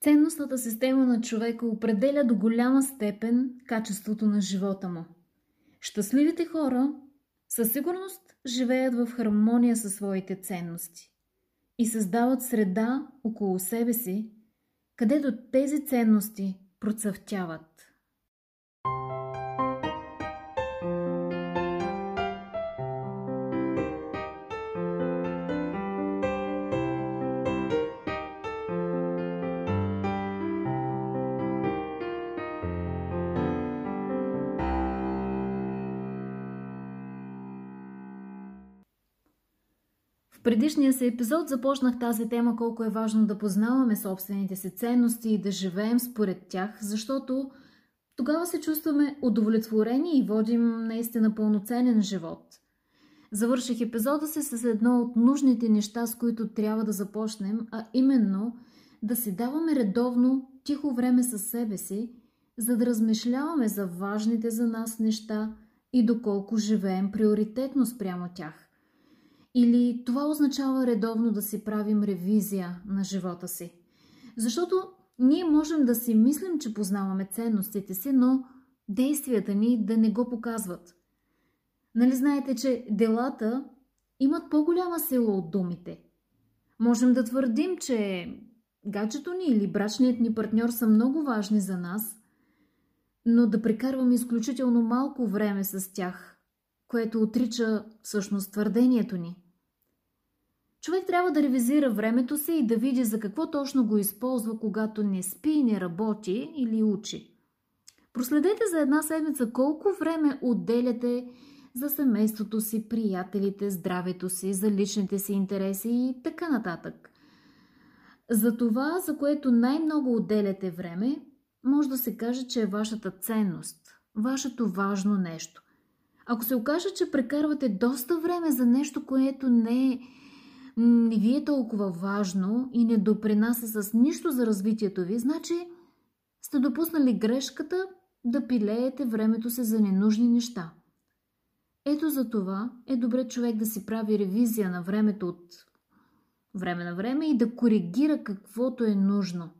Ценностната система на човека определя до голяма степен качеството на живота му. Щастливите хора със сигурност живеят в хармония със своите ценности и създават среда около себе си, където тези ценности процъфтяват. Предишния си епизод започнах тази тема колко е важно да познаваме собствените си ценности и да живеем според тях, защото тогава се чувстваме удовлетворени и водим наистина пълноценен живот. Завърших епизода си с едно от нужните неща, с които трябва да започнем, а именно да си даваме редовно тихо време със себе си, за да размишляваме за важните за нас неща и доколко живеем приоритетно спрямо тях. Или това означава редовно да си правим ревизия на живота си. Защото ние можем да си мислим, че познаваме ценностите си, но действията ни да не го показват. Нали знаете, че делата имат по-голяма сила от думите? Можем да твърдим, че гаджето ни или брачният ни партньор са много важни за нас, но да прекарваме изключително малко време с тях, което отрича всъщност твърдението ни. Човек трябва да ревизира времето си и да види за какво точно го използва, когато не спи, не работи или учи. Проследете за една седмица колко време отделяте за семейството си, приятелите, здравето си, за личните си интереси и така нататък. За това, за което най-много отделяте време, може да се каже, че е вашата ценност, вашето важно нещо. Ако се окаже, че прекарвате доста време за нещо, което не не ви е толкова важно и не допринася с нищо за развитието ви, значи сте допуснали грешката да пилеете времето си за ненужни неща. Ето за това е добре човек да си прави ревизия на времето от време на време и да коригира каквото е нужно.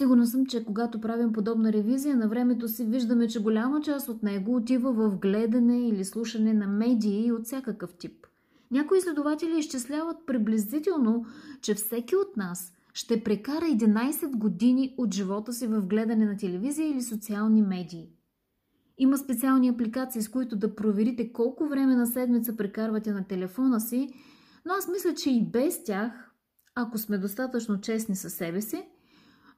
Сигурна съм, че когато правим подобна ревизия на времето си, виждаме, че голяма част от него отива в гледане или слушане на медии от всякакъв тип. Някои изследователи изчисляват приблизително, че всеки от нас ще прекара 11 години от живота си в гледане на телевизия или социални медии. Има специални апликации, с които да проверите колко време на седмица прекарвате на телефона си, но аз мисля, че и без тях, ако сме достатъчно честни със себе си,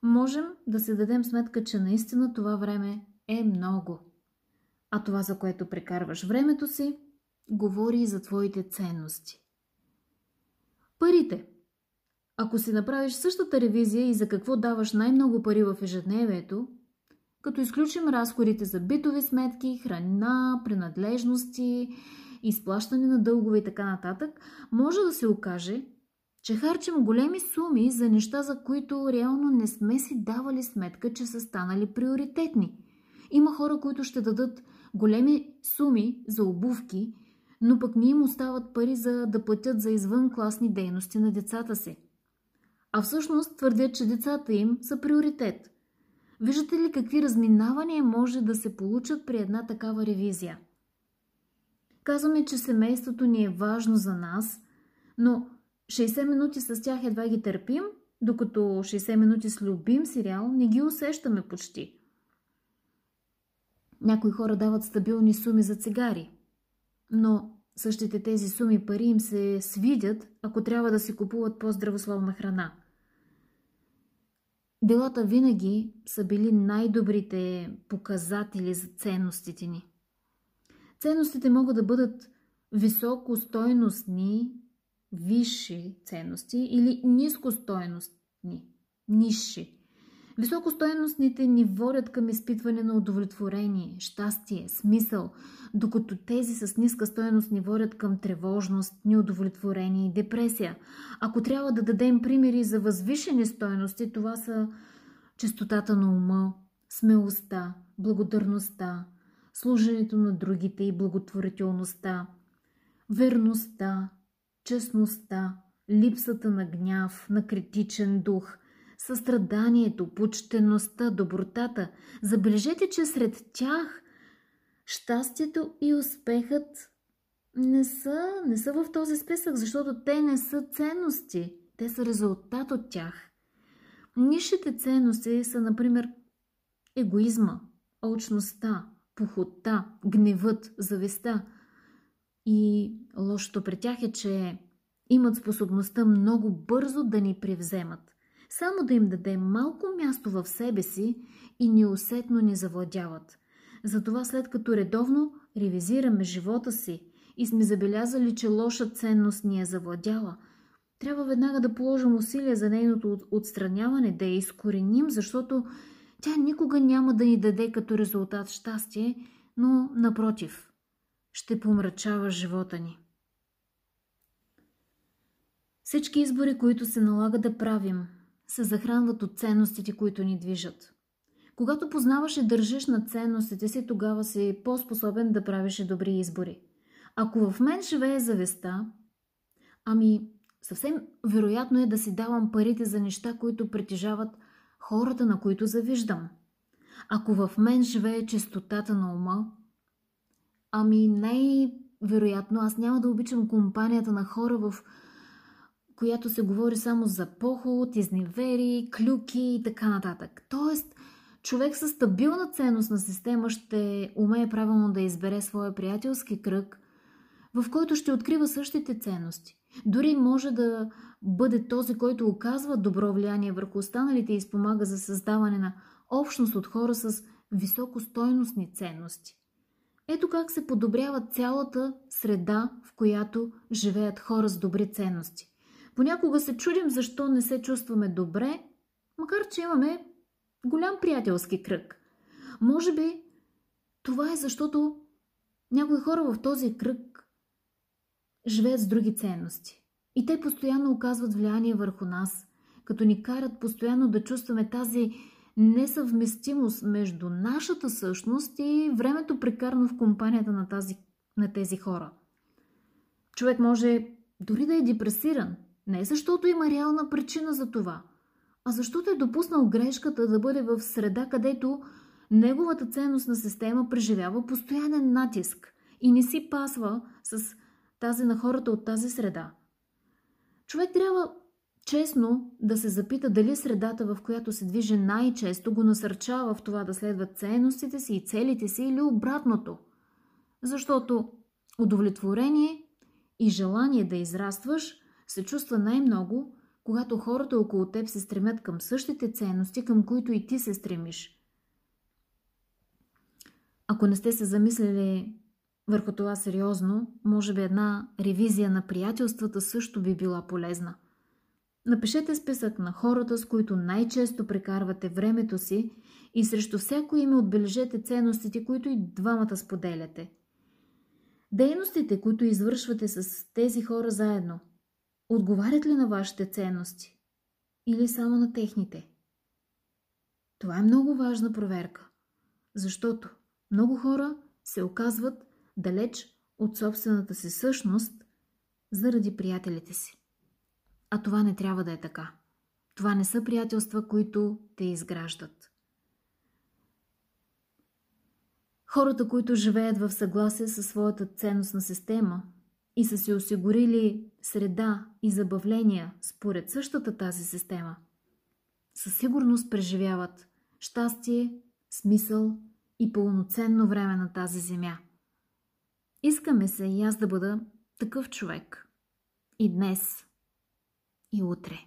можем да се дадем сметка, че наистина това време е много. А това, за което прекарваш времето си, говори и за твоите ценности. Парите. Ако си направиш същата ревизия и за какво даваш най-много пари в ежедневието, като изключим разходите за битови сметки, храна, принадлежности, изплащане на дългове и така нататък, може да се окаже, че харчим големи суми за неща, за които реално не сме си давали сметка, че са станали приоритетни. Има хора, които ще дадат големи суми за обувки но пък не им остават пари за да платят за извънкласни дейности на децата си. А всъщност твърдят, че децата им са приоритет. Виждате ли какви разминавания може да се получат при една такава ревизия? Казваме, че семейството ни е важно за нас, но 60 минути с тях едва ги търпим, докато 60 минути с любим сериал не ги усещаме почти. Някои хора дават стабилни суми за цигари – но същите тези суми пари им се свидят, ако трябва да си купуват по-здравословна храна. Делата винаги са били най-добрите показатели за ценностите ни. Ценностите могат да бъдат високостойностни, висши ценности или нискостойностни, ниши. Високостойностните ни водят към изпитване на удовлетворение, щастие, смисъл, докато тези с ниска стоеност ни водят към тревожност, неудовлетворение и депресия. Ако трябва да дадем примери за възвишени стоености, това са чистотата на ума, смелостта, благодарността, служенето на другите и благотворителността, верността, честността, липсата на гняв, на критичен дух – състраданието, почтеността, добротата. Забележете, че сред тях щастието и успехът не са, не са в този списък, защото те не са ценности. Те са резултат от тях. Нишите ценности са, например, егоизма, алчността, похота, гневът, зависта. И лошото при тях е, че имат способността много бързо да ни превземат. Само да им дадем малко място в себе си и неусетно ни завладяват. Затова след като редовно ревизираме живота си и сме забелязали, че лоша ценност ни е завладяла, трябва веднага да положим усилия за нейното отстраняване, да я изкореним, защото тя никога няма да ни даде като резултат щастие, но напротив, ще помрачава живота ни. Всички избори, които се налага да правим, се захранват от ценностите, които ни движат. Когато познаваш и държиш на ценностите си, тогава си по-способен да правиш и добри избори. Ако в мен живее завеста, ами съвсем вероятно е да си давам парите за неща, които притежават хората, на които завиждам. Ако в мен живее чистотата на ума, ами най-вероятно аз няма да обичам компанията на хора, в която се говори само за поход, изневери, клюки и така нататък. Тоест, човек с стабилна ценностна система ще умее правилно да избере своя приятелски кръг, в който ще открива същите ценности. Дори може да бъде този, който оказва добро влияние върху останалите и спомага за създаване на общност от хора с високостойностни ценности. Ето как се подобрява цялата среда, в която живеят хора с добри ценности. Понякога се чудим защо не се чувстваме добре, макар че имаме голям приятелски кръг. Може би това е защото някои хора в този кръг живеят с други ценности. И те постоянно оказват влияние върху нас, като ни карат постоянно да чувстваме тази несъвместимост между нашата същност и времето прекарано в компанията на, тази, на тези хора. Човек може дори да е депресиран, не защото има реална причина за това, а защото е допуснал грешката да бъде в среда, където неговата ценностна система преживява постоянен натиск и не си пасва с тази на хората от тази среда. Човек трябва честно да се запита дали средата, в която се движи най-често, го насърчава в това да следва ценностите си и целите си или обратното. Защото удовлетворение и желание да израстваш се чувства най-много, когато хората около теб се стремят към същите ценности, към които и ти се стремиш. Ако не сте се замислили върху това сериозно, може би една ревизия на приятелствата също би била полезна. Напишете списък на хората, с които най-често прекарвате времето си и срещу всяко име отбележете ценностите, които и двамата споделяте. Дейностите, които извършвате с тези хора заедно, отговарят ли на вашите ценности или само на техните? Това е много важна проверка, защото много хора се оказват далеч от собствената си същност заради приятелите си. А това не трябва да е така. Това не са приятелства, които те изграждат. Хората, които живеят в съгласие със своята ценностна система и са си осигурили среда и забавления според същата тази система, със сигурност преживяват щастие, смисъл и пълноценно време на тази земя. Искаме се и аз да бъда такъв човек. И днес – и утре.